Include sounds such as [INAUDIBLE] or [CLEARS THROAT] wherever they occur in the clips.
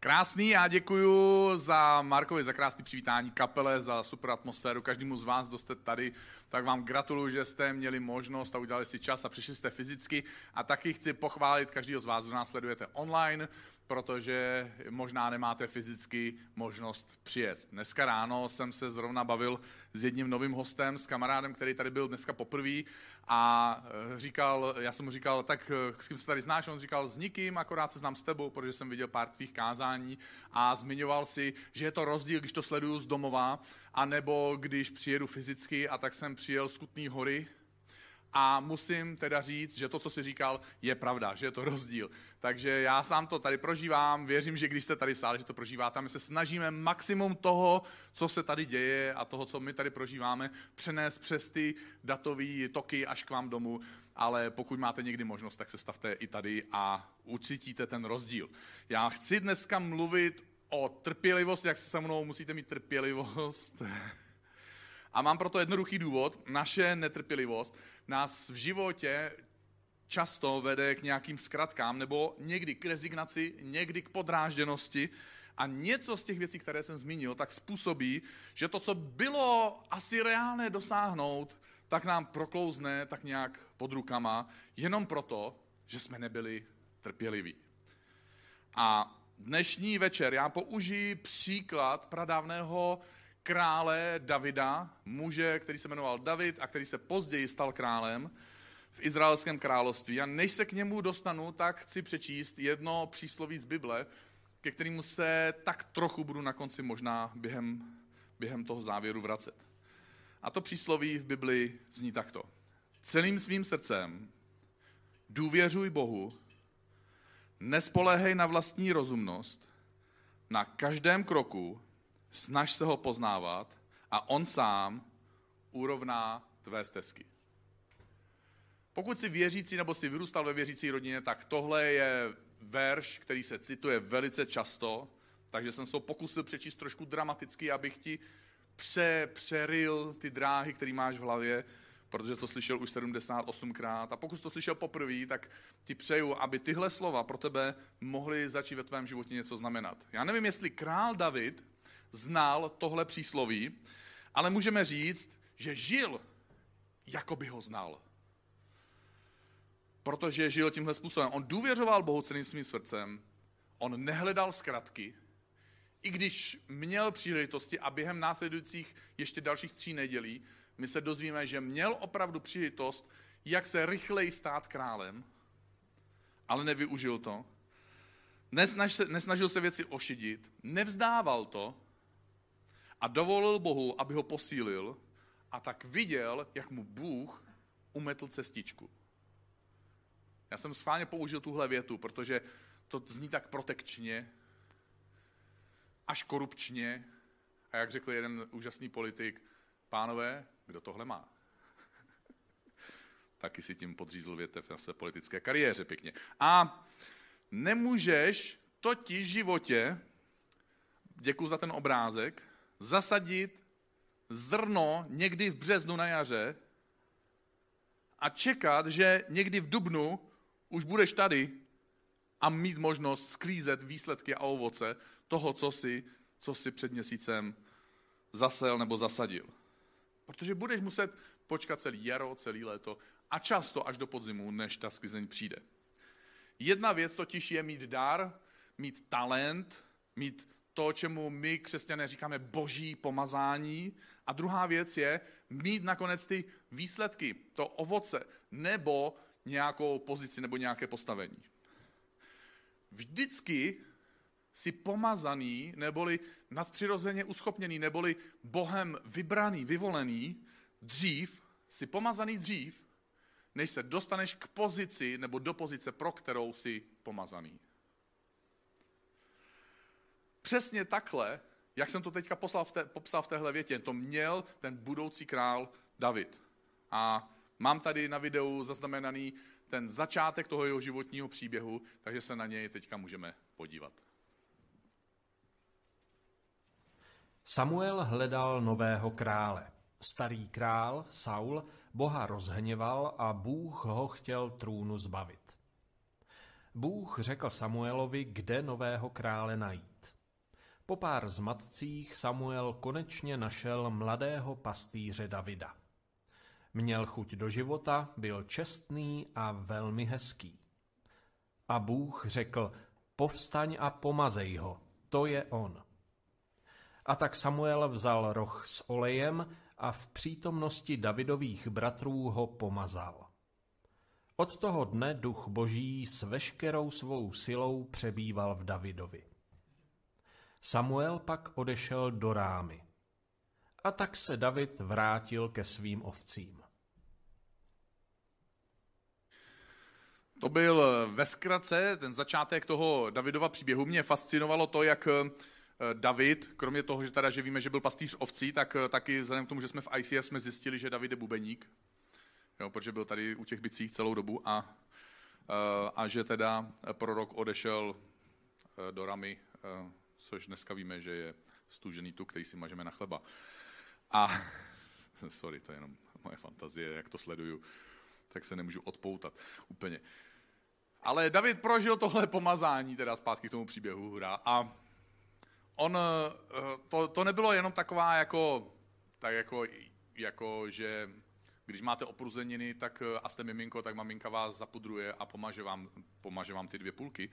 Krásný, já děkuji za Markovi, za krásný přivítání kapele, za super atmosféru. Každému z vás, kdo jste tady, tak vám gratuluju, že jste měli možnost a udělali si čas a přišli jste fyzicky. A taky chci pochválit každého z vás, kdo nás sledujete online, protože možná nemáte fyzicky možnost přijet. Dneska ráno jsem se zrovna bavil s jedním novým hostem, s kamarádem, který tady byl dneska poprvé a eh, říkal, já jsem mu říkal, tak eh, s kým se tady znáš? On říkal, s nikým, akorát se znám s tebou, protože jsem viděl pár tvých kázání a zmiňoval si, že je to rozdíl, když to sleduju z domova, anebo když přijedu fyzicky a tak jsem přijel z Kutný hory, a musím teda říct, že to, co jsi říkal, je pravda, že je to rozdíl. Takže já sám to tady prožívám, věřím, že když jste tady v sále, že to prožíváte. My se snažíme maximum toho, co se tady děje a toho, co my tady prožíváme, přenést přes ty datové toky až k vám domů. Ale pokud máte někdy možnost, tak se stavte i tady a ucítíte ten rozdíl. Já chci dneska mluvit o trpělivosti, jak se se mnou musíte mít trpělivost. [LAUGHS] A mám proto jednoduchý důvod. Naše netrpělivost nás v životě často vede k nějakým zkratkám, nebo někdy k rezignaci, někdy k podrážděnosti. A něco z těch věcí, které jsem zmínil, tak způsobí, že to, co bylo asi reálné dosáhnout, tak nám proklouzne tak nějak pod rukama, jenom proto, že jsme nebyli trpěliví. A dnešní večer já použiji příklad pradávného krále Davida, muže, který se jmenoval David a který se později stal králem v izraelském království. A než se k němu dostanu, tak chci přečíst jedno přísloví z Bible, ke kterému se tak trochu budu na konci možná během, během toho závěru vracet. A to přísloví v Bibli zní takto. Celým svým srdcem důvěřuj Bohu, nespoléhej na vlastní rozumnost, na každém kroku snaž se ho poznávat a on sám urovná tvé stezky. Pokud jsi věřící nebo si vyrůstal ve věřící rodině, tak tohle je verš, který se cituje velice často, takže jsem se ho pokusil přečíst trošku dramaticky, abych ti pře, přeryl ty dráhy, které máš v hlavě, protože to slyšel už 78krát. A pokud to slyšel poprvé, tak ti přeju, aby tyhle slova pro tebe mohly začít ve tvém životě něco znamenat. Já nevím, jestli král David znal tohle přísloví, ale můžeme říct, že žil, jako by ho znal. Protože žil tímhle způsobem. On důvěřoval Bohu celým svým srdcem, on nehledal zkratky, i když měl příležitosti a během následujících ještě dalších tří nedělí, my se dozvíme, že měl opravdu příležitost, jak se rychleji stát králem, ale nevyužil to. Nesnažil se věci ošidit, nevzdával to, a dovolil Bohu, aby ho posílil a tak viděl, jak mu Bůh umetl cestičku. Já jsem schválně použil tuhle větu, protože to zní tak protekčně, až korupčně. A jak řekl jeden úžasný politik, pánové, kdo tohle má? [LAUGHS] Taky si tím podřízl větev na své politické kariéře pěkně. A nemůžeš totiž v životě, děkuji za ten obrázek, zasadit zrno někdy v březnu na jaře a čekat, že někdy v dubnu už budeš tady a mít možnost sklízet výsledky a ovoce toho, co si, co si před měsícem zasel nebo zasadil. Protože budeš muset počkat celý jaro, celý léto a často až do podzimu, než ta sklizeň přijde. Jedna věc totiž je mít dar, mít talent, mít to, čemu my křesťané říkáme boží pomazání. A druhá věc je mít nakonec ty výsledky, to ovoce, nebo nějakou pozici, nebo nějaké postavení. Vždycky si pomazaný, neboli nadpřirozeně uschopněný, neboli Bohem vybraný, vyvolený, dřív, si pomazaný dřív, než se dostaneš k pozici nebo do pozice, pro kterou si pomazaný. Přesně takhle, jak jsem to teďka poslal v té, popsal v téhle větě, to měl ten budoucí král David. A mám tady na videu zaznamenaný ten začátek toho jeho životního příběhu, takže se na něj teďka můžeme podívat. Samuel hledal nového krále. Starý král, Saul, Boha rozhněval a Bůh ho chtěl trůnu zbavit. Bůh řekl Samuelovi, kde nového krále najít. Po pár zmatcích Samuel konečně našel mladého pastýře Davida. Měl chuť do života, byl čestný a velmi hezký. A Bůh řekl, povstaň a pomazej ho, to je on. A tak Samuel vzal roh s olejem a v přítomnosti Davidových bratrů ho pomazal. Od toho dne duch boží s veškerou svou silou přebýval v Davidovi. Samuel pak odešel do Rámy. A tak se David vrátil ke svým ovcím. To byl ve zkratce ten začátek toho Davidova příběhu. Mě fascinovalo to, jak eh, David, kromě toho, že teda, že víme, že byl pastýř ovcí, tak eh, taky vzhledem k tomu, že jsme v ICS, jsme zjistili, že David je bubeník, jo, protože byl tady u těch bicích celou dobu a, eh, a že teda prorok odešel do Ramy, což dneska víme, že je stužený tuk, který si mažeme na chleba. A, [LAUGHS] sorry, to je jenom moje fantazie, jak to sleduju, tak se nemůžu odpoutat úplně. Ale David prožil tohle pomazání, teda zpátky k tomu příběhu, hurá. A on, eh, to, to nebylo jenom taková jako, tak jako, jako, že když máte opruzeniny tak, eh, a jste miminko, tak maminka vás zapudruje a pomaže vám, pomaže vám ty dvě půlky.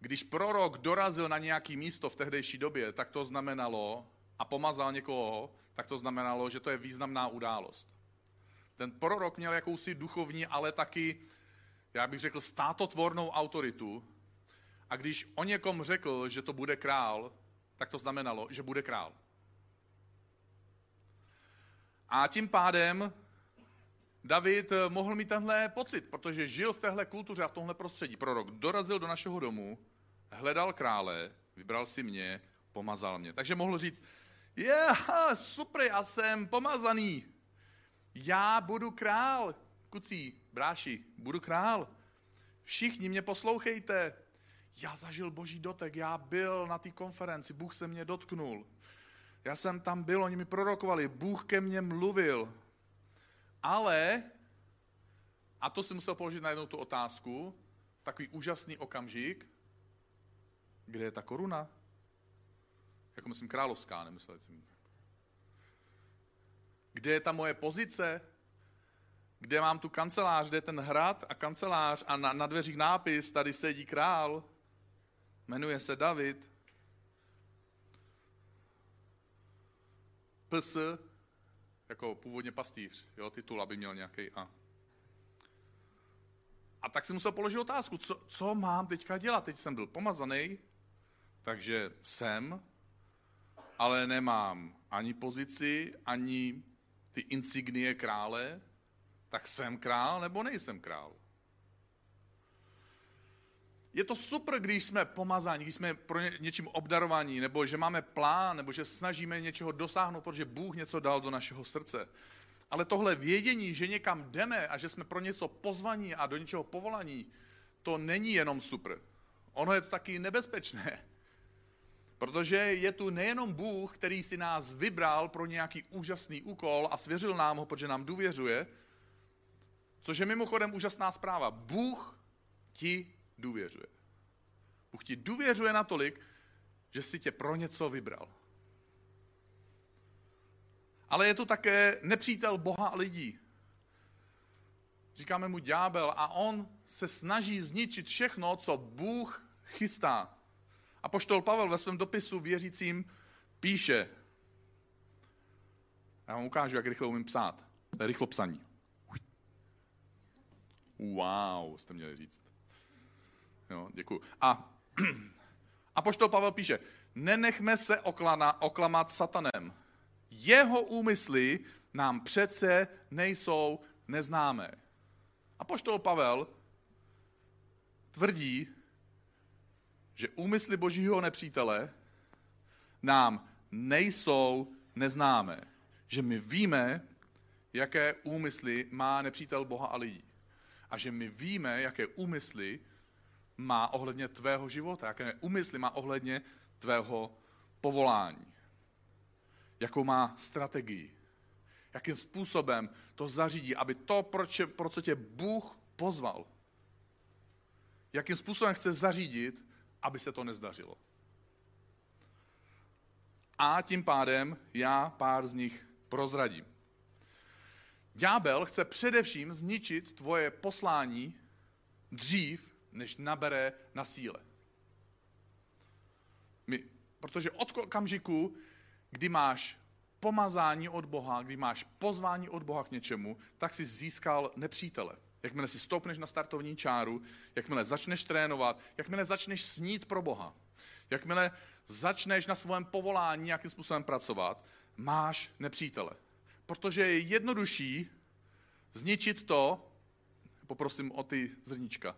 Když prorok dorazil na nějaký místo v tehdejší době, tak to znamenalo, a pomazal někoho, tak to znamenalo, že to je významná událost. Ten prorok měl jakousi duchovní, ale taky já bych řekl, státotvornou autoritu. A když o někom řekl, že to bude král, tak to znamenalo, že bude král. A tím pádem David mohl mít tenhle pocit, protože žil v téhle kultuře a v tomhle prostředí. Prorok dorazil do našeho domu, hledal krále, vybral si mě, pomazal mě. Takže mohl říct, je, yeah, super, já jsem pomazaný. Já budu král, kucí, bráši, budu král. Všichni mě poslouchejte. Já zažil boží dotek, já byl na té konferenci, Bůh se mě dotknul. Já jsem tam byl, oni mi prorokovali, Bůh ke mně mluvil. Ale, a to si musel položit najednou tu otázku, takový úžasný okamžik, kde je ta koruna? Jako myslím královská, nemyslel jsem. Kde je ta moje pozice? kde mám tu kancelář, kde je ten hrad a kancelář a na, na dveřích nápis, tady sedí král, jmenuje se David. PS, jako původně pastýř, jo, titul, aby měl nějaký A. A tak si musel položit otázku, co, co mám teďka dělat? Teď jsem byl pomazaný, takže jsem, ale nemám ani pozici, ani ty insignie krále, tak jsem král nebo nejsem král? Je to super, když jsme pomazáni, když jsme pro ně, něčím obdarovaní, nebo že máme plán, nebo že snažíme něčeho dosáhnout, protože Bůh něco dal do našeho srdce. Ale tohle vědění, že někam jdeme a že jsme pro něco pozvaní a do něčeho povolaní, to není jenom super. Ono je to taky nebezpečné. Protože je tu nejenom Bůh, který si nás vybral pro nějaký úžasný úkol a svěřil nám ho, protože nám důvěřuje, Což je mimochodem úžasná zpráva. Bůh ti důvěřuje. Bůh ti důvěřuje natolik, že si tě pro něco vybral. Ale je tu také nepřítel Boha a lidí. Říkáme mu ďábel a on se snaží zničit všechno, co Bůh chystá. A poštol Pavel ve svém dopisu věřícím píše, já vám ukážu, jak rychle umím psát. To je rychlo psaní. Wow, jste měli říct. Jo, děkuju. A, [CLEARS THROAT] a poštol Pavel píše, nenechme se oklana, oklamat satanem. Jeho úmysly nám přece nejsou neznámé. A poštol Pavel tvrdí, že úmysly božího nepřítele nám nejsou neznámé. Že my víme, jaké úmysly má nepřítel Boha a lidí a že my víme, jaké úmysly má ohledně tvého života, jaké úmysly má ohledně tvého povolání. Jakou má strategii. Jakým způsobem to zařídí, aby to, pro, če, pro co tě Bůh pozval, jakým způsobem chce zařídit, aby se to nezdařilo. A tím pádem já pár z nich prozradím. Ďábel chce především zničit tvoje poslání dřív, než nabere na síle. My, protože od okamžiku, kdy máš pomazání od Boha, kdy máš pozvání od Boha k něčemu, tak si získal nepřítele. Jakmile si stoupneš na startovní čáru, jakmile začneš trénovat, jakmile začneš snít pro Boha, jakmile začneš na svém povolání nějakým způsobem pracovat, máš nepřítele. Protože je jednodušší zničit to, poprosím o ty zrníčka.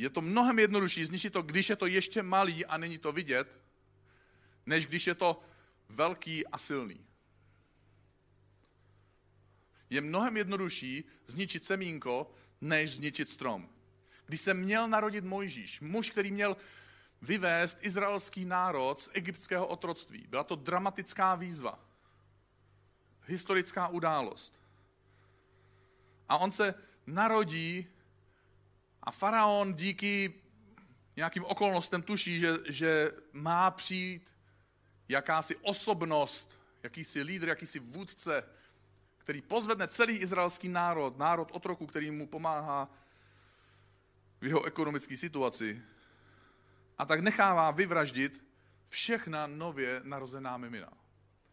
Je to mnohem jednodušší zničit to, když je to ještě malý a není to vidět, než když je to velký a silný. Je mnohem jednodušší zničit semínko, než zničit strom. Když se měl narodit Mojžíš, muž, který měl vyvést izraelský národ z egyptského otroctví, byla to dramatická výzva, historická událost. A on se narodí a faraon díky nějakým okolnostem tuší, že, že má přijít jakási osobnost, jakýsi lídr, jakýsi vůdce, který pozvedne celý izraelský národ, národ otroku, který mu pomáhá v jeho ekonomické situaci. A tak nechává vyvraždit všechna nově narozená mimina.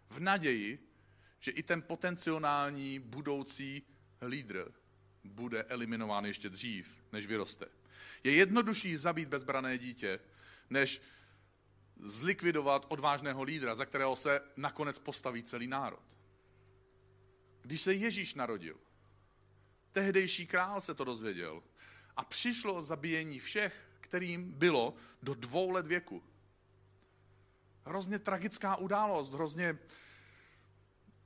V naději, že i ten potenciální budoucí lídr bude eliminován ještě dřív, než vyroste. Je jednodušší zabít bezbrané dítě, než zlikvidovat odvážného lídra, za kterého se nakonec postaví celý národ. Když se Ježíš narodil, tehdejší král se to dozvěděl a přišlo zabíjení všech, kterým bylo do dvou let věku. Hrozně tragická událost, hrozně,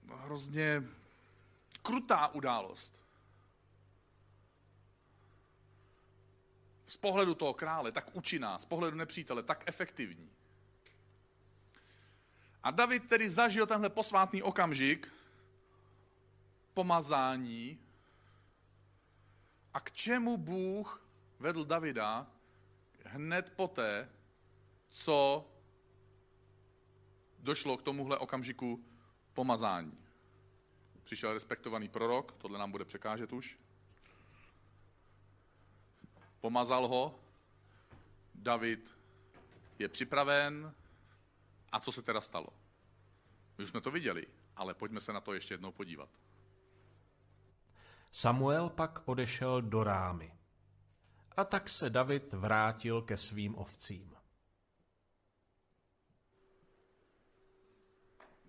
hrozně krutá událost. Z pohledu toho krále tak účinná, z pohledu nepřítele tak efektivní. A David tedy zažil tenhle posvátný okamžik pomazání a k čemu Bůh vedl Davida hned poté, co došlo k tomuhle okamžiku pomazání. Přišel respektovaný prorok, tohle nám bude překážet už. Pomazal ho, David je připraven, a co se teda stalo? My už jsme to viděli, ale pojďme se na to ještě jednou podívat. Samuel pak odešel do Rámy. A tak se David vrátil ke svým ovcím.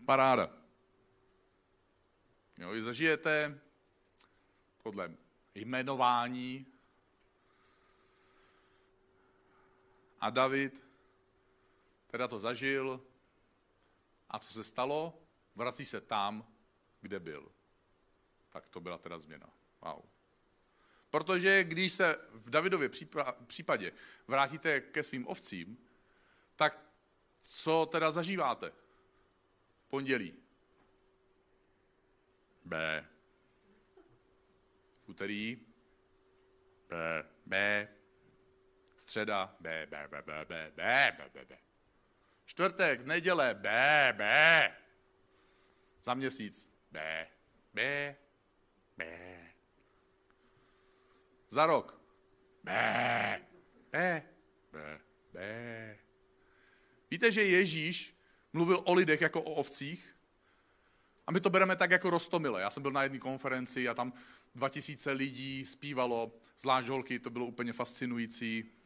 Paráda. Jo, vy zažijete podle jmenování a David teda to zažil, a co se stalo? Vrací se tam, kde byl. Tak to byla teda změna. Wow. Protože když se v Davidově případě vrátíte ke svým ovcím, tak co teda zažíváte? V pondělí. B. V úterý. B. B. Středa. B. B. B. B. B. B. B. B. B. Čtvrtek, neděle, B, B. Za měsíc, B, B, B. Za rok, B, B, B, B. Víte, že Ježíš mluvil o lidech jako o ovcích? A my to bereme tak jako rostomile. Já jsem byl na jedné konferenci a tam 2000 lidí zpívalo, zvlášť holky, to bylo úplně fascinující.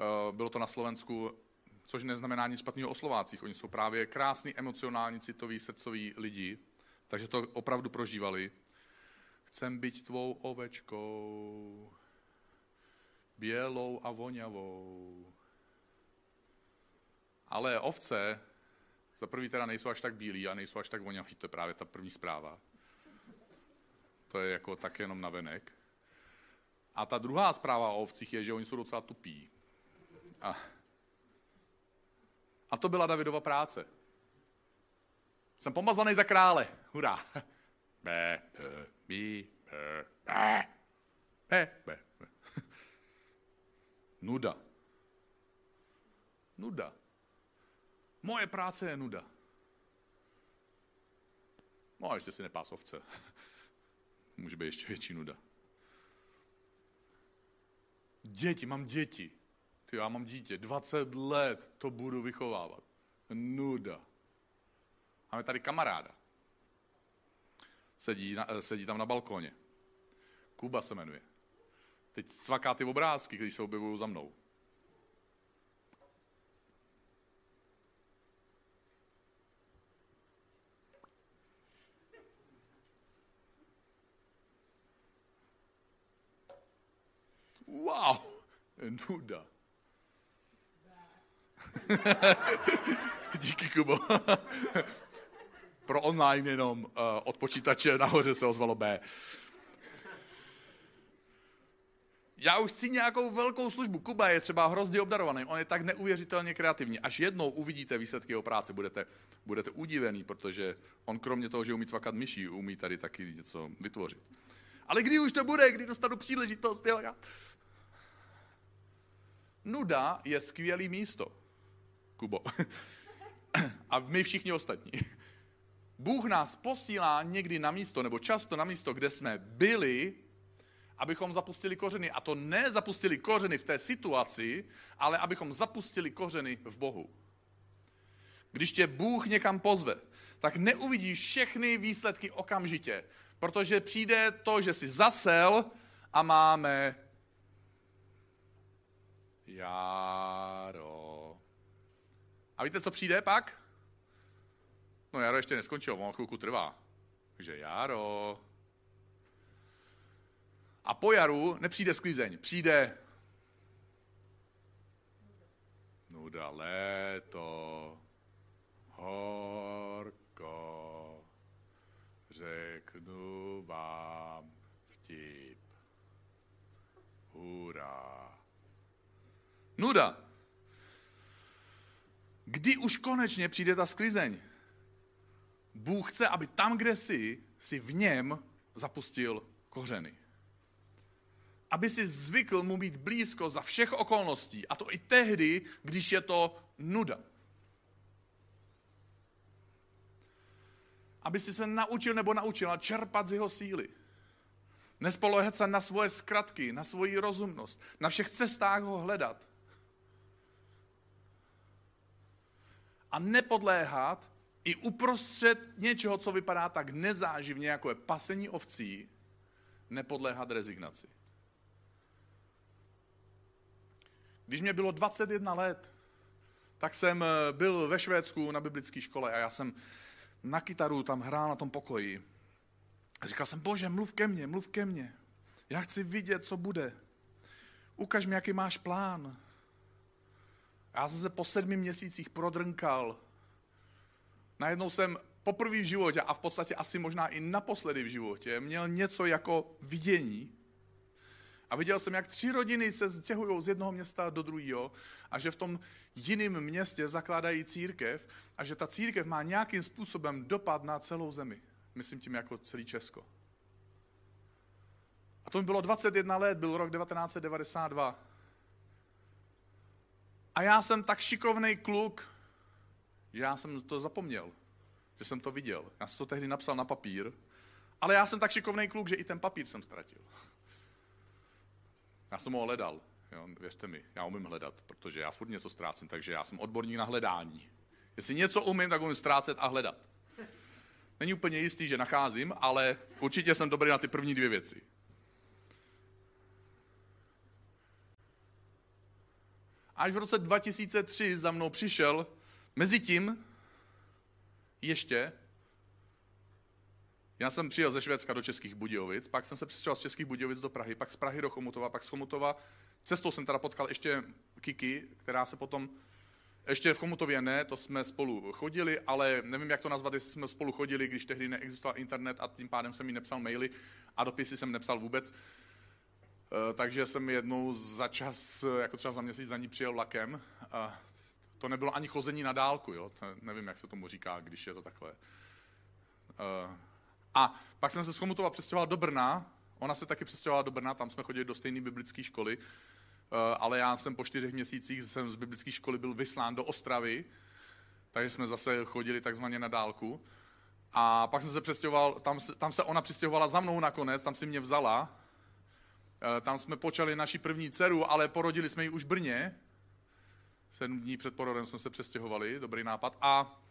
Eh, bylo to na Slovensku což neznamená nic špatného o Slovácích. Oni jsou právě krásný, emocionální, citový, srdcoví lidi, takže to opravdu prožívali. Chcem být tvou ovečkou, bělou a voňavou. Ale ovce za prvý teda nejsou až tak bílí a nejsou až tak voňavý, to je právě ta první zpráva. To je jako tak jenom navenek. A ta druhá zpráva o ovcích je, že oni jsou docela tupí. A a to byla Davidova práce. Jsem pomazaný za krále. Hurá. B, b, b, b, b, Ne, ne, ne. Nuda. Nuda. Moje práce je nuda. No a ještě si nepás ovce. [LAUGHS] Může být ještě větší nuda. Děti, mám děti. Ty, já mám dítě, 20 let to budu vychovávat. Nuda. Máme tady kamaráda. Sedí, na, eh, sedí tam na balkóně. Kuba se jmenuje. Teď cvaká ty obrázky, které se objevují za mnou. Wow, [LAUGHS] nuda. [LAUGHS] Díky, Kubo. [LAUGHS] Pro online jenom uh, od počítače nahoře se ozvalo B. Já už chci nějakou velkou službu. Kuba je třeba hrozně obdarovaný, on je tak neuvěřitelně kreativní. Až jednou uvidíte výsledky jeho práce, budete, budete udivený, protože on kromě toho, že umí cvakat myší, umí tady taky něco vytvořit. Ale kdy už to bude, kdy dostanu příležitost, jo, já. Nuda je skvělý místo, Kubo. [LAUGHS] A my všichni ostatní. Bůh nás posílá někdy na místo, nebo často na místo, kde jsme byli, abychom zapustili kořeny. A to ne zapustili kořeny v té situaci, ale abychom zapustili kořeny v Bohu. Když tě Bůh někam pozve, tak neuvidíš všechny výsledky okamžitě, protože přijde to, že jsi zasel a máme Jaro. A víte, co přijde pak? No jaro ještě neskončilo, ono chvilku trvá. Takže jaro. A po jaru nepřijde sklizeň, přijde nuda, léto, horko, řeknu vám vtip. Hurá. Nuda. Kdy už konečně přijde ta sklizeň? Bůh chce, aby tam, kde jsi, si v něm zapustil kořeny. Aby si zvykl mu být blízko za všech okolností. A to i tehdy, když je to nuda. Aby si se naučil nebo naučila čerpat z jeho síly. Nespolehat se na svoje zkratky, na svoji rozumnost, na všech cestách ho hledat. A nepodléhat i uprostřed něčeho, co vypadá tak nezáživně, jako je pasení ovcí, nepodléhat rezignaci. Když mě bylo 21 let, tak jsem eh, byl ve Švédsku na biblické škole a já jsem na kytaru tam hrál na tom pokoji. A říkal jsem, bože, mluv ke mně, mluv ke mně. Já chci vidět, co bude. Ukaž mi, jaký máš plán. Já jsem se po sedmi měsících prodrnkal najednou jsem poprvé v životě a v podstatě asi možná i naposledy v životě měl něco jako vidění. A viděl jsem, jak tři rodiny se stěhují z jednoho města do druhého a že v tom jiném městě zakládají církev a že ta církev má nějakým způsobem dopad na celou zemi. Myslím tím jako celý Česko. A to mi bylo 21 let, byl rok 1992. A já jsem tak šikovný kluk, že já jsem to zapomněl, že jsem to viděl. Já jsem to tehdy napsal na papír, ale já jsem tak šikovný kluk, že i ten papír jsem ztratil. Já jsem ho hledal, jo, věřte mi, já umím hledat, protože já furt něco ztrácím, takže já jsem odborník na hledání. Jestli něco umím, tak umím ztrácet a hledat. Není úplně jistý, že nacházím, ale určitě jsem dobrý na ty první dvě věci. Až v roce 2003 za mnou přišel Mezitím ještě já jsem přijel ze Švédska do Českých Budějovic, pak jsem se přestěhoval z Českých Budějovic do Prahy, pak z Prahy do Chomutova, pak z Chomutova. Cestou jsem teda potkal ještě Kiki, která se potom, ještě v Chomutově ne, to jsme spolu chodili, ale nevím, jak to nazvat, jestli jsme spolu chodili, když tehdy neexistoval internet a tím pádem jsem jí nepsal maily a dopisy jsem nepsal vůbec. Eh, takže jsem jednou za čas, jako třeba za měsíc za ní přijel vlakem to nebylo ani chození na dálku, jo? Nevím, jak se tomu říká, když je to takhle. Uh, a pak jsem se z Chomutova přestěhoval do Brna, Ona se taky přestěhovala do Brna, tam jsme chodili do stejné biblické školy, eh, ale já jsem po čtyřech měsících jsem z biblické školy byl vyslán do Ostravy, takže jsme zase chodili takzvaně na dálku. A pak jsem se přestěhoval, tam tam se ona přestěhovala za mnou nakonec, tam si mě vzala. Eh, tam jsme počali naši první dceru, ale porodili jsme ji už v Brně. Sedm dní před porodem jsme se přestěhovali, dobrý nápad. A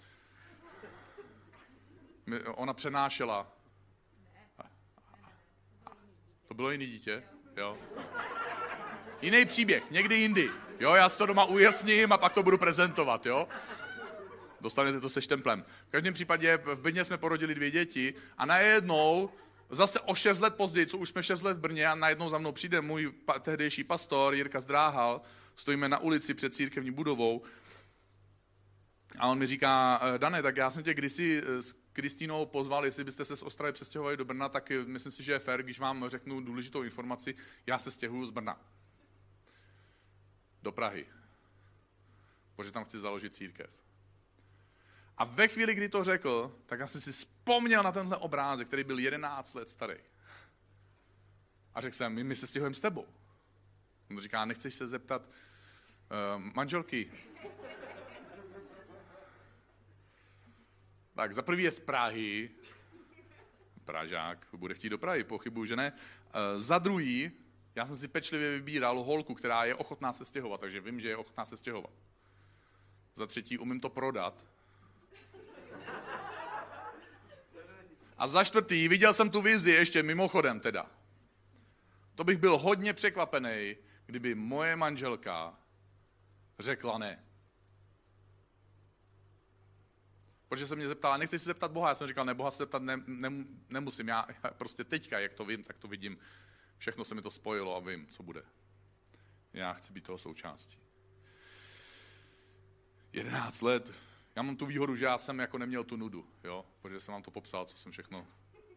ona přenášela. To bylo jiný dítě? Jo. Jiný příběh, někdy jindy. Jo, já si to doma ujasním a pak to budu prezentovat, jo. Dostanete to se štemplem. V každém případě v Brně jsme porodili dvě děti a najednou, zase o šest let později, co už jsme šest let v Brně a najednou za mnou přijde můj pa- tehdejší pastor Jirka Zdráhal, stojíme na ulici před církevní budovou a on mi říká, eh, Dane, tak já jsem tě kdysi eh, s Kristýnou pozval, jestli byste se z Ostravy přestěhovali do Brna, tak eh, myslím si, že je fér, když vám řeknu důležitou informaci, já se stěhuju z Brna. Do Prahy. Protože tam chci založit církev. A ve chvíli, kdy to řekl, tak jsem si vzpomněl na tenhle obrázek, který byl 11 let starý. A řekl jsem, my, my se stěhujeme s tebou. On říká, nechceš se zeptat uh, manželky, Tak za prvý je z Prahy, Pražák bude chtít do Prahy, pochybuju, že ne. E, za druhý, já jsem si pečlivě vybíral holku, která je ochotná se stěhovat, takže vím, že je ochotná se stěhovat. Za třetí, umím to prodat. A za čtvrtý, viděl jsem tu vizi ještě mimochodem teda. To bych byl hodně překvapený, kdyby moje manželka řekla ne. Protože se mě zeptala, nechci se zeptat Boha. Já jsem říkal, ne, Boha se zeptat ne, ne, nemusím. Já, já prostě teďka, jak to vím, tak to vidím. Všechno se mi to spojilo a vím, co bude. Já chci být toho součástí. 11 let. Já mám tu výhodu, že já jsem jako neměl tu nudu, jo? protože jsem vám to popsal, co jsem všechno.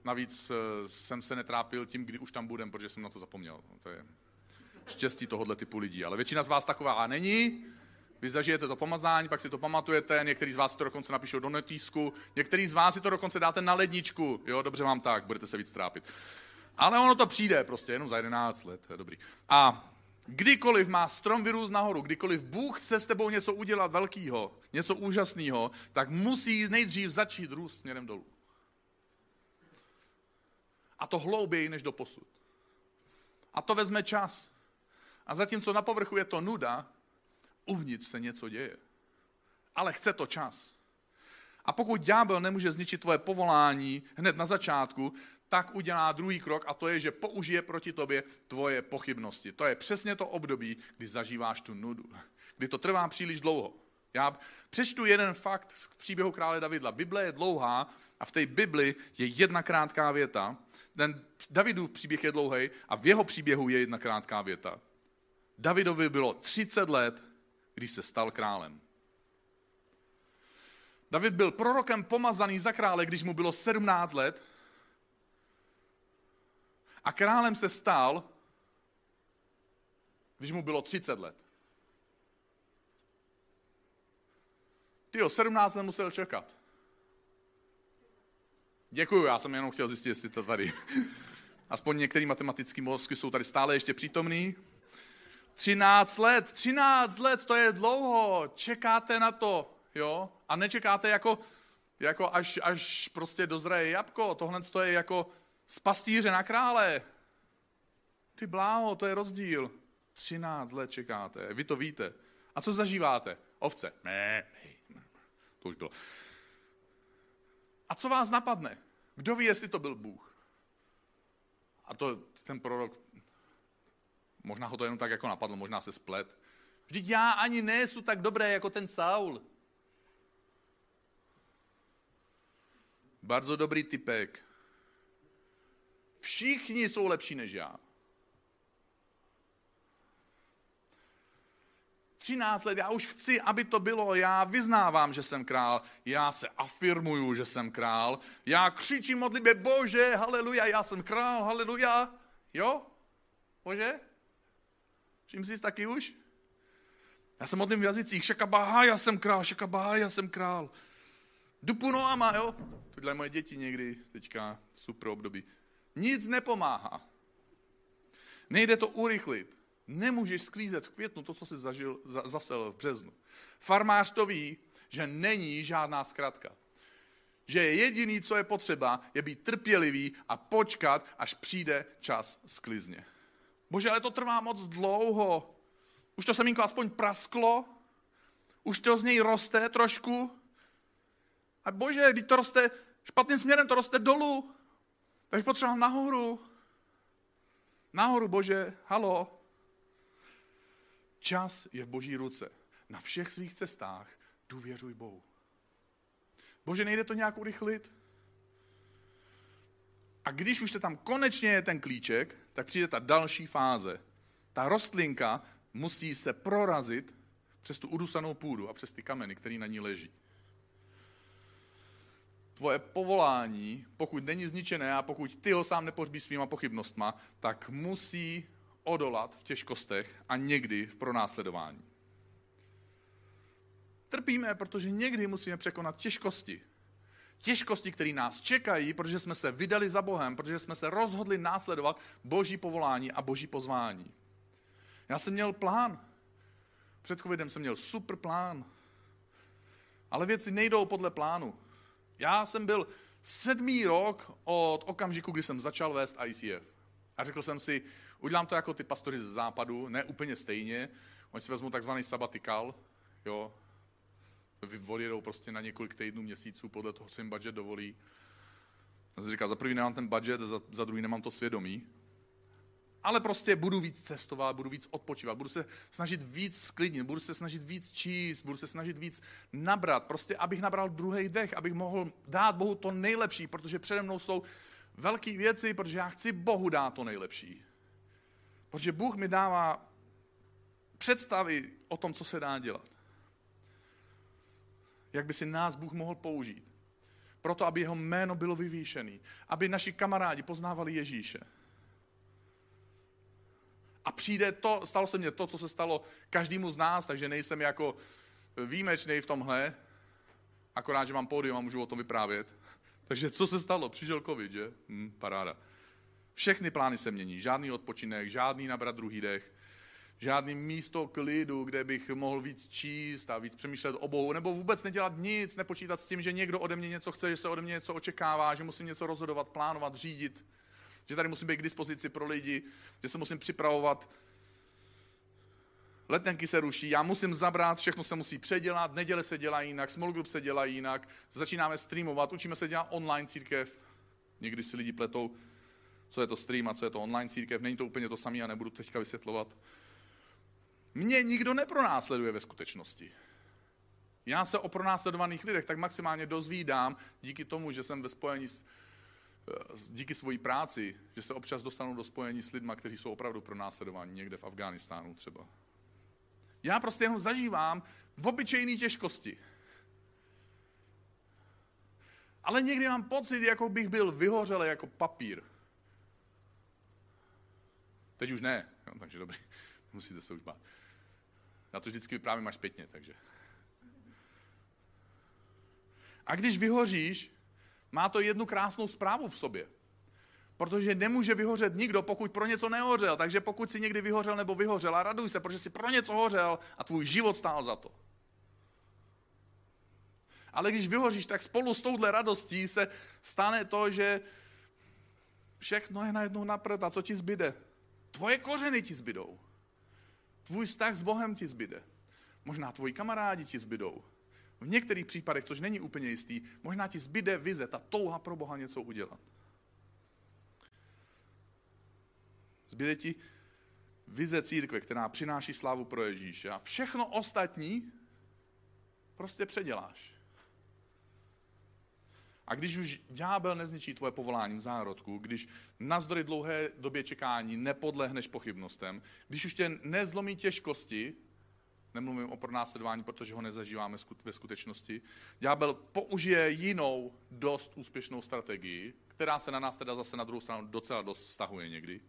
Navíc uh, jsem se netrápil tím, kdy už tam budem, protože jsem na to zapomněl. To je štěstí tohohle typu lidí. Ale většina z vás taková není. Vy zažijete to pomazání, pak si to pamatujete, některý z vás si to dokonce napíšou do notýsku, některý z vás si to dokonce dáte na ledničku, jo, dobře vám tak, budete se víc trápit. Ale ono to přijde prostě jenom za 11 let, to je dobrý. A kdykoliv má strom vyrůst nahoru, kdykoliv Bůh chce s tebou něco udělat velkého, něco úžasného, tak musí nejdřív začít růst směrem dolů. A to hlouběji než do posud. A to vezme čas. A zatímco na povrchu je to nuda, uvnitř se něco děje. Ale chce to čas. A pokud ďábel nemůže zničit tvoje povolání hned na začátku, tak udělá druhý krok a to je, že použije proti tobě tvoje pochybnosti. To je přesně to období, kdy zažíváš tu nudu. Kdy to trvá příliš dlouho. Já přečtu jeden fakt z příběhu krále Davidla. Bible je dlouhá a v té Bibli je jedna krátká věta. Ten Davidův příběh je dlouhý a v jeho příběhu je jedna krátká věta. Davidovi bylo 30 let když se stal králem. David byl prorokem pomazaný za krále, když mu bylo 17 let. A králem se stal, když mu bylo 30 let. Ty o 17 let musel čekat. Děkuju, já jsem jenom chtěl zjistit, jestli to tady. [LAUGHS] Aspoň některé matematické mozky jsou tady stále ještě přítomný. 13 let, 13 let, to je dlouho, čekáte na to, jo? A nečekáte jako, jako až, až prostě dozraje jabko, tohle to je jako z pastýře na krále. Ty bláho, to je rozdíl. 13 let čekáte, vy to víte. A co zažíváte? Ovce. Ne, to už bylo. A co vás napadne? Kdo ví, jestli to byl Bůh? A to ten prorok Možná ho to jenom tak jako napadlo, možná se splet. Vždyť já ani nejsou tak dobré jako ten Saul. Bardzo dobrý typek. Všichni jsou lepší než já. 13 let, já už chci, aby to bylo, já vyznávám, že jsem král, já se afirmuju, že jsem král, já křičím modlitbě, bože, haleluja, já jsem král, haleluja, jo, bože? Všim si taky už? Já se modlím v jazycích, šakabáha, já jsem král, šakabáha, já jsem král. Dupu noama, jo? Tohle moje děti někdy, teďka super období. Nic nepomáhá. Nejde to urychlit. Nemůžeš sklízet v květnu to, co jsi zažil, za, zasel v březnu. Farmář to ví, že není žádná zkratka. Že jediný, co je potřeba, je být trpělivý a počkat, až přijde čas sklizně. Bože, ale to trvá moc dlouho. Už to semínko aspoň prasklo? Už to z něj roste trošku? A bože, když to roste špatným směrem, to roste dolů. Takže potřebujeme nahoru. Nahoru, bože, halo. Čas je v boží ruce. Na všech svých cestách důvěřuj Bohu. Bože, nejde to nějak urychlit? A když už je tam konečně je ten klíček, tak přijde ta další fáze. Ta rostlinka musí se prorazit přes tu udusanou půdu a přes ty kameny, které na ní leží. Tvoje povolání, pokud není zničené a pokud ty ho sám nepořbí svýma pochybnostma, tak musí odolat v těžkostech a někdy v pronásledování. Trpíme, protože někdy musíme překonat těžkosti. Těžkosti, které nás čekají, protože jsme se vydali za Bohem, protože jsme se rozhodli následovat Boží povolání a Boží pozvání. Já jsem měl plán. Před covidem jsem měl super plán. Ale věci nejdou podle plánu. Já jsem byl sedmý rok od okamžiku, kdy jsem začal vést ICF. A řekl jsem si, udělám to jako ty pastoři ze západu, ne úplně stejně. Oni si vezmou takzvaný sabatikal, jo, odjedou prostě na několik týdnů, měsíců, podle toho, co jim budget dovolí. A jsem říkal, za prvý nemám ten budget, za, za druhý nemám to svědomí. Ale prostě budu víc cestovat, budu víc odpočívat, budu se snažit víc sklidnit, budu se snažit víc číst, budu se snažit víc nabrat, prostě abych nabral druhý dech, abych mohl dát Bohu to nejlepší, protože přede mnou jsou velké věci, protože já chci Bohu dát to nejlepší. Protože Bůh mi dává představy o tom, co se dá dělat jak by si nás Bůh mohl použít. Proto, aby jeho jméno bylo vyvýšený. Aby naši kamarádi poznávali Ježíše. A přijde to, stalo se mně to, co se stalo každému z nás, takže nejsem jako výjimečný v tomhle, akorát, že mám pódium a můžu o tom vyprávět. [LAUGHS] Takže co se stalo? Přišel covid, že? Hm, paráda. Všechny plány se mění. Žádný odpočinek, žádný nabrat druhý dech žádný místo klidu, kde bych mohl víc číst a víc přemýšlet o Bohu, nebo vůbec nedělat nic, nepočítat s tím, že někdo ode mě něco chce, že se ode mě něco očekává, že musím něco rozhodovat, plánovat, řídit, že tady musím být k dispozici pro lidi, že se musím připravovat. Letenky se ruší, já musím zabrat, všechno se musí předělat, neděle se dělá jinak, small group se dělá jinak, začínáme streamovat, učíme se dělat online církev. Někdy si lidi pletou, co je to stream a co je to online církev. Není to úplně to samé a nebudu teďka vysvětlovat. Mě nikdo nepronásleduje ve skutečnosti. Já se o pronásledovaných lidech tak maximálně dozvídám díky tomu, že jsem ve spojení s, díky svojí práci, že se občas dostanu do spojení s lidmi, kteří jsou opravdu pronásledovaní někde v Afghánistánu třeba. Já prostě jenom zažívám v obyčejné těžkosti. Ale někdy mám pocit, jako bych byl vyhořelý jako papír. Teď už ne, jo, takže dobrý, [LAUGHS] musíte se už bát. Já to vždycky vyprávím až zpětně, takže. A když vyhoříš, má to jednu krásnou zprávu v sobě. Protože nemůže vyhořet nikdo, pokud pro něco nehořel. Takže pokud si někdy vyhořel nebo vyhořela, raduj se, protože si pro něco hořel a tvůj život stál za to. Ale když vyhoříš, tak spolu s touhle radostí se stane to, že všechno je najednou napřed a co ti zbyde? Tvoje kořeny ti zbydou. Tvůj vztah s Bohem ti zbyde. Možná tvoji kamarádi ti zbydou. V některých případech, což není úplně jistý, možná ti zbyde vize, ta touha pro Boha něco udělat. Zbyde ti vize církve, která přináší slávu pro Ježíše a všechno ostatní prostě předěláš. A když už ďábel nezničí tvoje povolání v zárodku, když navzdory dlouhé době čekání nepodlehneš pochybnostem, když už tě nezlomí těžkosti, nemluvím o pronásledování, protože ho nezažíváme ve skutečnosti, ďábel použije jinou dost úspěšnou strategii, která se na nás teda zase na druhou stranu docela dost vztahuje někdy.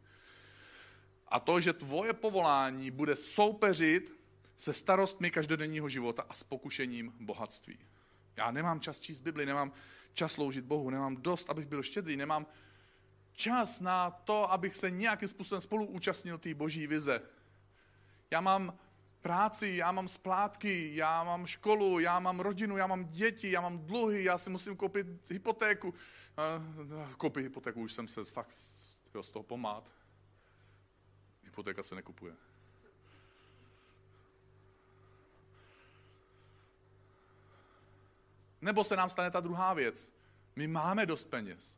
A to, že tvoje povolání bude soupeřit se starostmi každodenního života a s pokušením bohatství. Já nemám čas číst Bibli, nemám čas sloužit Bohu, nemám dost, abych byl štědrý, nemám čas na to, abych se nějakým způsobem spolu účastnil té boží vize. Já mám práci, já mám splátky, já mám školu, já mám rodinu, já mám děti, já mám dluhy, já si musím koupit hypotéku. Koupit hypotéku, už jsem se fakt z toho pomát. Hypotéka se nekupuje. Nebo se nám stane ta druhá věc. My máme dost peněz.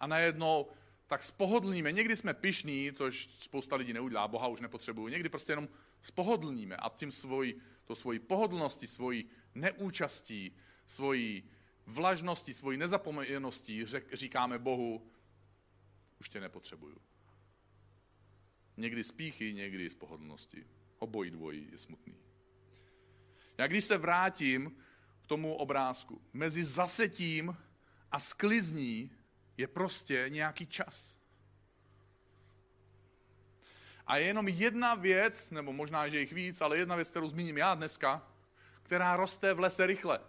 A najednou tak spohodlníme. Někdy jsme pišní, což spousta lidí neudělá, Boha už nepotřebuju. Někdy prostě jenom spohodlníme a tím svoji, to svoji pohodlností, svoji neúčastí, svoji vlažností, svoji nezapomeností říkáme Bohu, už tě nepotřebuju. Někdy z píchy, někdy z pohodlnosti. Obojí dvojí je smutný. Já když se vrátím k tomu obrázku, mezi zasetím a sklizní je prostě nějaký čas. A je jenom jedna věc, nebo možná, že jich víc, ale jedna věc, kterou zmíním já dneska, která roste v lese rychle.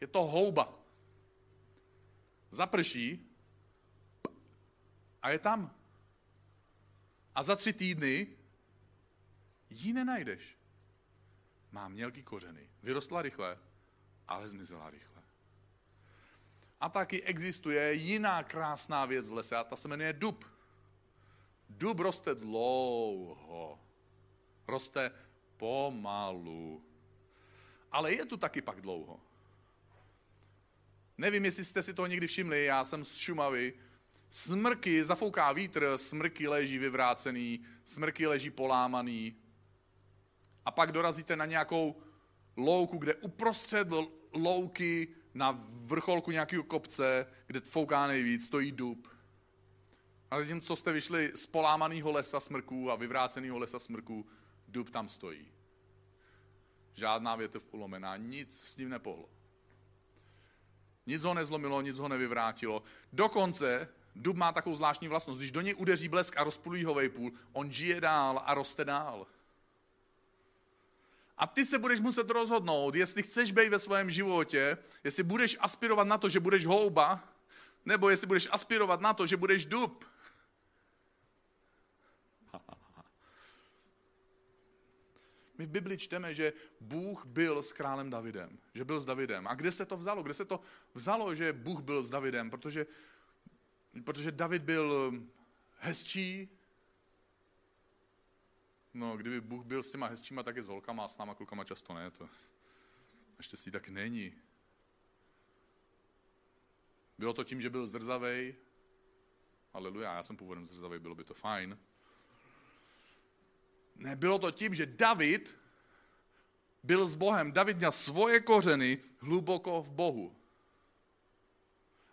Je to houba. Zaprší a je tam. A za tři týdny ji nenajdeš. Má mělký kořeny. Vyrostla rychle, ale zmizela rychle. A taky existuje jiná krásná věc v lese a ta se jmenuje dub. Dub roste dlouho. Roste pomalu. Ale je tu taky pak dlouho. Nevím, jestli jste si to někdy všimli, já jsem z Šumavy. Smrky, zafouká vítr, smrky leží vyvrácený, smrky leží polámaný. A pak dorazíte na nějakou louku, kde uprostřed louky na vrcholku nějakého kopce, kde fouká nejvíc, stojí dub. Ale tím, co jste vyšli z polámaného lesa smrků a vyvráceného lesa smrků, dub tam stojí. Žádná větev ulomená, nic s ním nepohlo. Nic ho nezlomilo, nic ho nevyvrátilo. Dokonce dub má takovou zvláštní vlastnost. Když do něj udeří blesk a rozpůlí ho vejpůl, on žije dál a roste dál. A ty se budeš muset rozhodnout, jestli chceš být ve svém životě, jestli budeš aspirovat na to, že budeš houba, nebo jestli budeš aspirovat na to, že budeš dub. [LAUGHS] My v Bibli čteme, že Bůh byl s králem Davidem, že byl s Davidem. A kde se to vzalo? Kde se to vzalo, že Bůh byl s Davidem? Protože, protože David byl hezčí, No, kdyby Bůh byl s těma hezčíma, tak je s holkama a s náma klukama často ne. To naštěstí tak není. Bylo to tím, že byl zdrzavej. Aleluja, já jsem původem zdrzavej, bylo by to fajn. Ne, bylo to tím, že David byl s Bohem. David měl svoje kořeny hluboko v Bohu.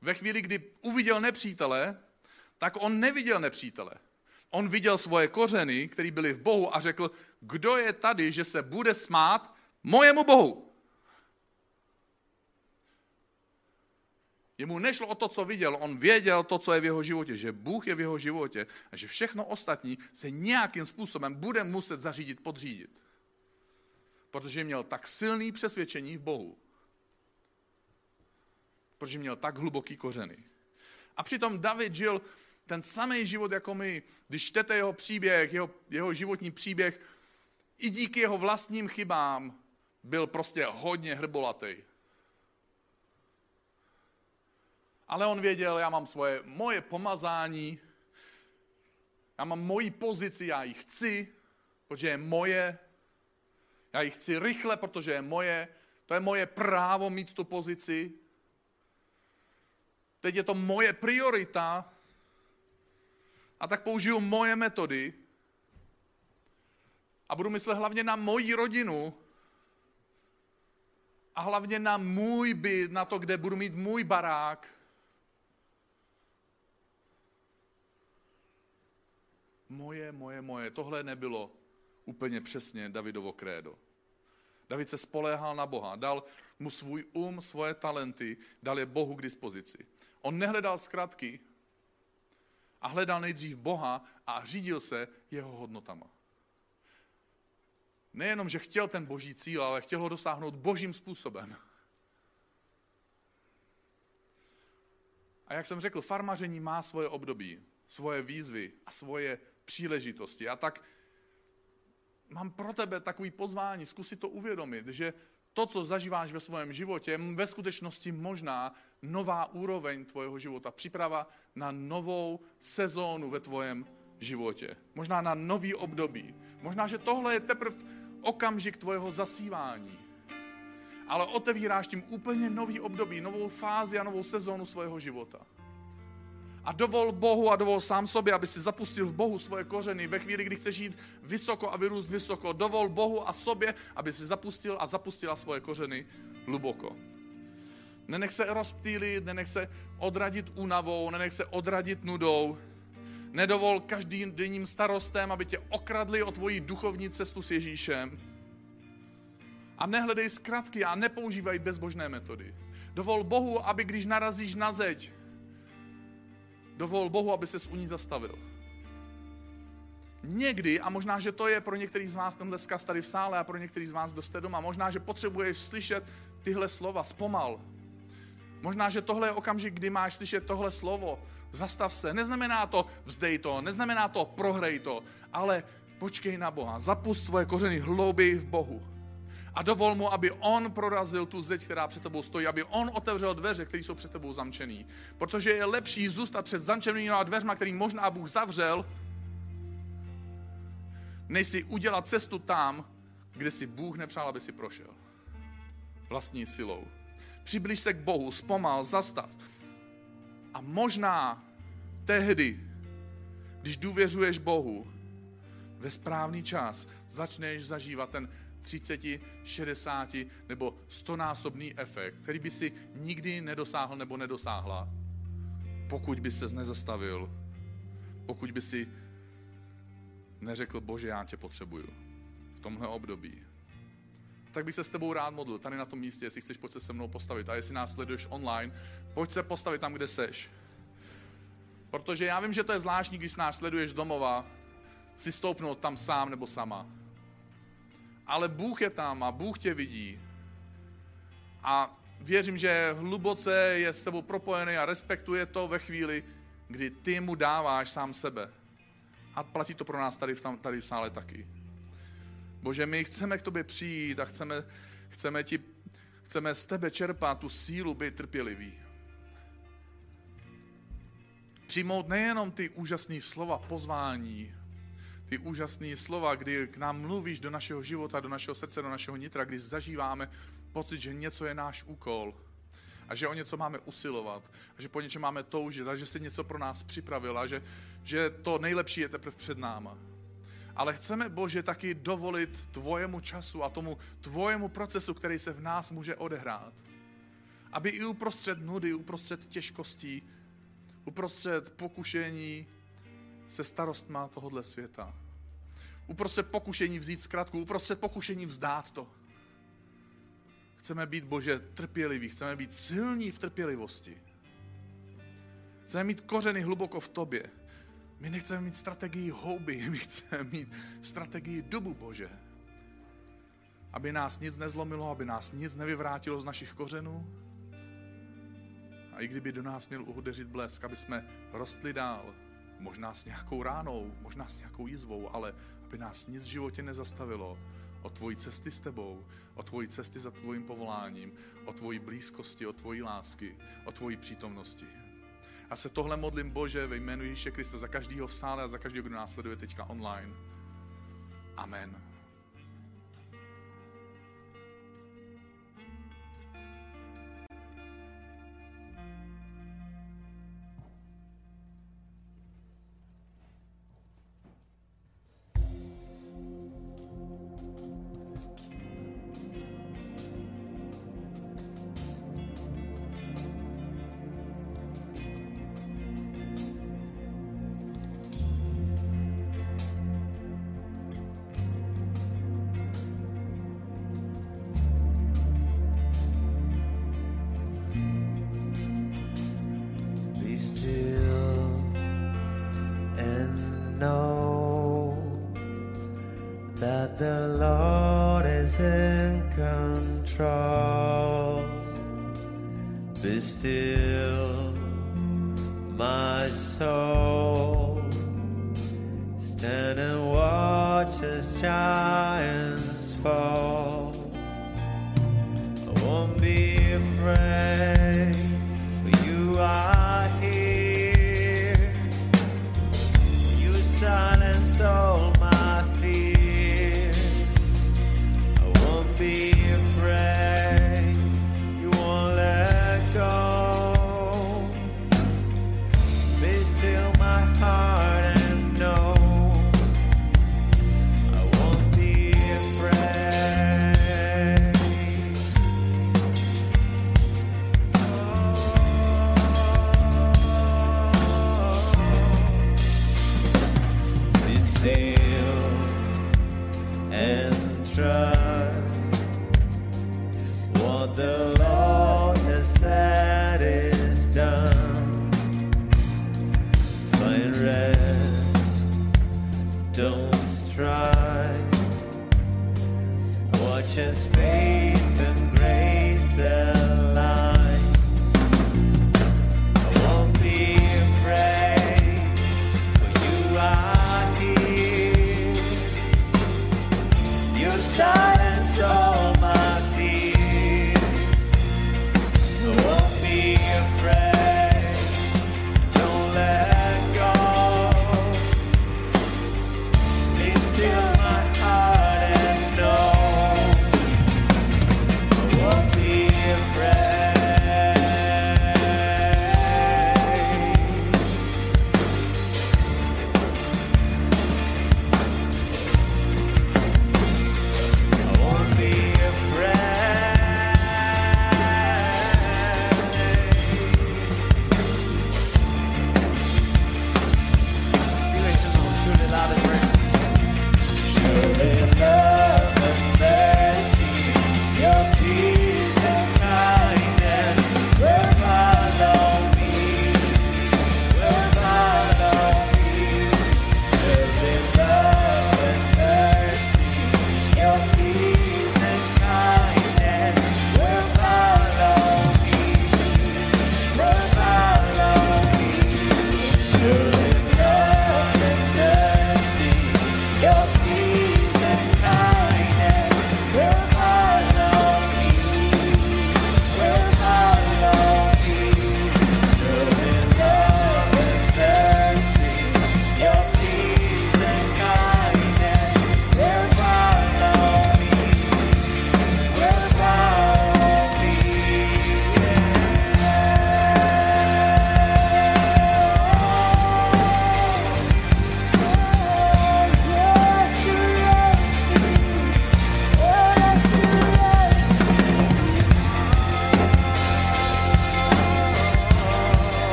Ve chvíli, kdy uviděl nepřítele, tak on neviděl nepřítele. On viděl svoje kořeny, které byly v Bohu a řekl, kdo je tady, že se bude smát mojemu Bohu. Jemu nešlo o to, co viděl, on věděl to, co je v jeho životě, že Bůh je v jeho životě a že všechno ostatní se nějakým způsobem bude muset zařídit, podřídit. Protože měl tak silný přesvědčení v Bohu. Protože měl tak hluboký kořeny. A přitom David žil ten samý život jako my. Když čtete jeho příběh, jeho, jeho životní příběh, i díky jeho vlastním chybám byl prostě hodně hrbolatý. Ale on věděl, já mám svoje, moje pomazání, já mám moji pozici, já ji chci, protože je moje, já ji chci rychle, protože je moje, to je moje právo mít tu pozici. Teď je to moje priorita, a tak použiju moje metody a budu myslet hlavně na moji rodinu a hlavně na můj byt, na to, kde budu mít můj barák. Moje, moje, moje. Tohle nebylo úplně přesně Davidovo krédo. David se spoléhal na Boha, dal mu svůj um, svoje talenty, dal je Bohu k dispozici. On nehledal zkratky, a hledal nejdřív Boha a řídil se jeho hodnotama. Nejenom, že chtěl ten boží cíl, ale chtěl ho dosáhnout božím způsobem. A jak jsem řekl, farmaření má svoje období, svoje výzvy a svoje příležitosti. A tak mám pro tebe takový pozvání, zkusit to uvědomit, že to, co zažíváš ve svém životě, ve skutečnosti možná nová úroveň tvojeho života, příprava na novou sezónu ve tvojem životě. Možná na nový období. Možná, že tohle je teprve okamžik tvojeho zasívání. Ale otevíráš tím úplně nový období, novou fázi a novou sezónu svého života. A dovol Bohu a dovol sám sobě, aby si zapustil v Bohu svoje kořeny ve chvíli, kdy chceš žít vysoko a vyrůst vysoko. Dovol Bohu a sobě, aby si zapustil a zapustila svoje kořeny hluboko. Nenech se rozptýlit, nenech se odradit únavou, nenech se odradit nudou. Nedovol každým denním starostem, aby tě okradli o tvoji duchovní cestu s Ježíšem. A nehledej zkratky a nepoužívaj bezbožné metody. Dovol Bohu, aby když narazíš na zeď, dovol Bohu, aby se u ní zastavil. Někdy, a možná, že to je pro některý z vás tenhle vzkaz tady v sále a pro některý z vás, kdo jste doma, možná, že potřebuješ slyšet tyhle slova, zpomal. Možná, že tohle je okamžik, kdy máš slyšet tohle slovo. Zastav se. Neznamená to vzdej to, neznamená to prohrej to, ale počkej na Boha. Zapust svoje kořeny hlouběji v Bohu a dovol mu, aby on prorazil tu zeď, která před tebou stojí, aby on otevřel dveře, které jsou před tebou zamčený. Protože je lepší zůstat před zamčenými dveřma, který možná Bůh zavřel, než si udělat cestu tam, kde si Bůh nepřál, aby si prošel. Vlastní silou. Přibliž se k Bohu, zpomal, zastav. A možná tehdy, když důvěřuješ Bohu, ve správný čas začneš zažívat ten 30, 60 nebo 100 násobný efekt, který by si nikdy nedosáhl nebo nedosáhla, pokud by se nezastavil, pokud by si neřekl, bože, já tě potřebuju v tomhle období. Tak bych se s tebou rád modlil, tady na tom místě, jestli chceš, pojď se se mnou postavit. A jestli nás sleduješ online, pojď se postavit tam, kde seš. Protože já vím, že to je zvláštní, když nás sleduješ domova, si stoupnout tam sám nebo sama ale Bůh je tam a Bůh tě vidí. A věřím, že hluboce je s tebou propojený a respektuje to ve chvíli, kdy ty mu dáváš sám sebe. A platí to pro nás tady v, tam, tady v sále taky. Bože, my chceme k tobě přijít a chceme, chceme, ti, chceme z tebe čerpat tu sílu být trpělivý. Přijmout nejenom ty úžasné slova pozvání, ty úžasné slova, kdy k nám mluvíš do našeho života, do našeho srdce, do našeho nitra, kdy zažíváme pocit, že něco je náš úkol a že o něco máme usilovat, a že po něčem máme toužit a že si něco pro nás připravil a že, že to nejlepší je teprve před náma. Ale chceme, Bože, taky dovolit tvojemu času a tomu tvojemu procesu, který se v nás může odehrát. Aby i uprostřed nudy, uprostřed těžkostí, uprostřed pokušení, se starostma tohohle světa. Uprostřed pokušení vzít zkratku, uprostřed pokušení vzdát to. Chceme být, Bože, trpěliví, chceme být silní v trpělivosti. Chceme mít kořeny hluboko v tobě. My nechceme mít strategii houby, [LAUGHS] my chceme mít strategii dubu, Bože. Aby nás nic nezlomilo, aby nás nic nevyvrátilo z našich kořenů. A i kdyby do nás měl udeřit blesk, aby jsme rostli dál, možná s nějakou ránou, možná s nějakou jízvou, ale aby nás nic v životě nezastavilo o tvoji cesty s tebou, o tvoji cesty za tvojím povoláním, o tvoji blízkosti, o tvoji lásky, o tvoji přítomnosti. A se tohle modlím Bože ve jménu Ježíše Krista za každého v sále a za každého, kdo nás sleduje teďka online. Amen. Be still my soul. Stand and watch as giants fall.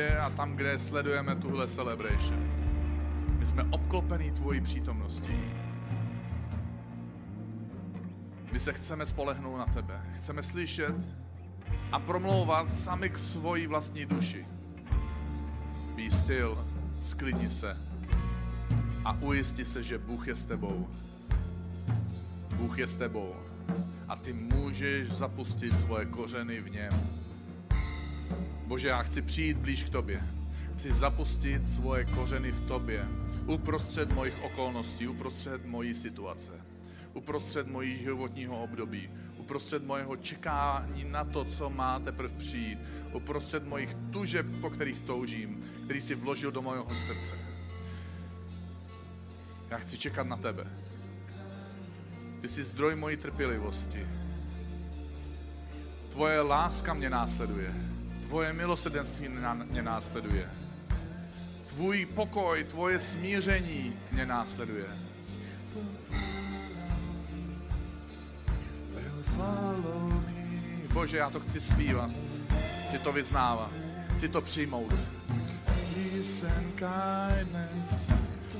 Místě a tam, kde sledujeme tuhle celebration. My jsme obklopení tvojí přítomností. My se chceme spolehnout na tebe. Chceme slyšet a promlouvat sami k svojí vlastní duši. Be still, sklidni se a ujisti se, že Bůh je s tebou. Bůh je s tebou a ty můžeš zapustit svoje kořeny v něm. Bože, já chci přijít blíž k tobě. Chci zapustit svoje kořeny v tobě, uprostřed mojich okolností, uprostřed mojí situace, uprostřed mojí životního období, uprostřed mojeho čekání na to, co má teprve přijít, uprostřed mojich tužeb, po kterých toužím, který si vložil do mého srdce. Já chci čekat na tebe. Ty jsi zdroj mojí trpělivosti. Tvoje láska mě následuje. Tvoje milosrdenství mě následuje. Tvůj pokoj, tvoje smíření mě následuje. Bože, já to chci zpívat. Chci to vyznávat. Chci to přijmout.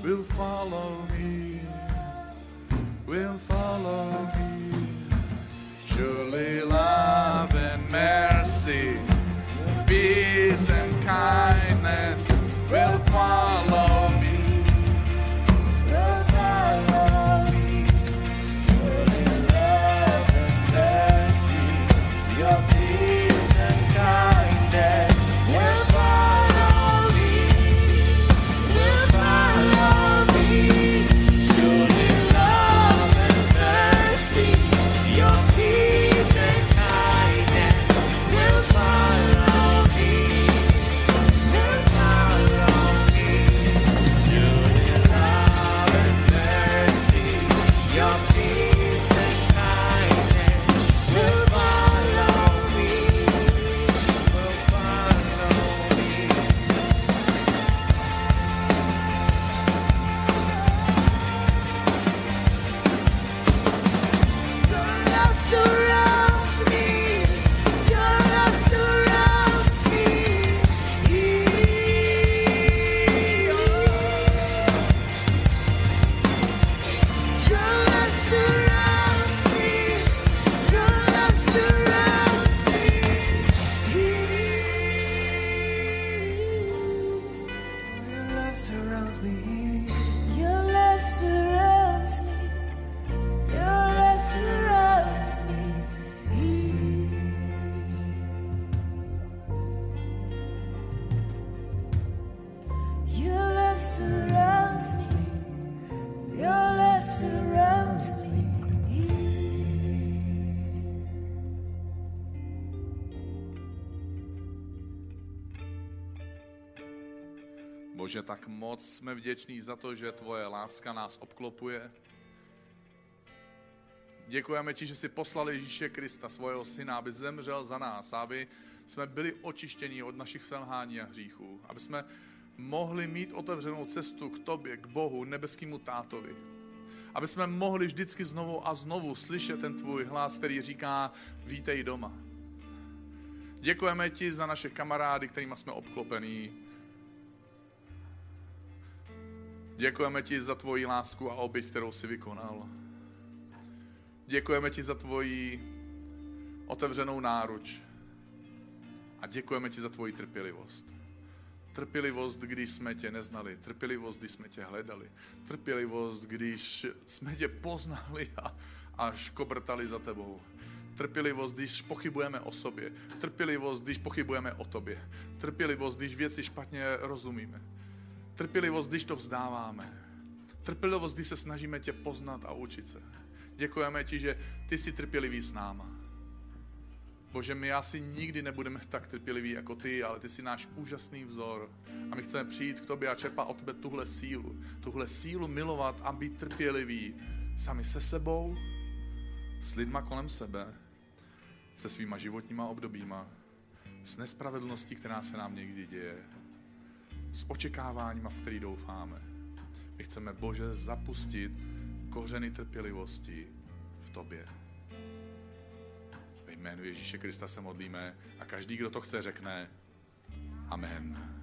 Will follow me. Will follow me. Surely love and mercy, peace and kindness will follow jsme vděční za to, že tvoje láska nás obklopuje. Děkujeme ti, že jsi poslal Ježíše Krista, svého syna, aby zemřel za nás, aby jsme byli očištěni od našich selhání a hříchů, aby jsme mohli mít otevřenou cestu k tobě, k Bohu, nebeskému tátovi. Aby jsme mohli vždycky znovu a znovu slyšet ten tvůj hlas, který říká, vítej doma. Děkujeme ti za naše kamarády, kterými jsme obklopení. Děkujeme ti za tvoji lásku a oběť, kterou jsi vykonal. Děkujeme ti za tvoji otevřenou náruč. A děkujeme ti za tvoji trpělivost. Trpělivost, když jsme tě neznali. Trpělivost, když jsme tě hledali. Trpělivost, když jsme tě poznali a, a škobrtali za tebou. Trpělivost, když pochybujeme o sobě. Trpělivost, když pochybujeme o tobě. Trpělivost, když věci špatně rozumíme. Trpělivost, když to vzdáváme. Trpělivost, když se snažíme tě poznat a učit se. Děkujeme ti, že ty jsi trpělivý s náma. Bože, my asi nikdy nebudeme tak trpěliví jako ty, ale ty jsi náš úžasný vzor. A my chceme přijít k tobě a čerpat od tebe tuhle sílu. Tuhle sílu milovat a být trpělivý sami se sebou, s lidma kolem sebe, se svýma životníma obdobíma, s nespravedlností, která se nám někdy děje, s očekáváníma, v který doufáme. My chceme, Bože, zapustit kořeny trpělivosti v tobě. Ve jménu Ježíše Krista se modlíme a každý, kdo to chce, řekne Amen.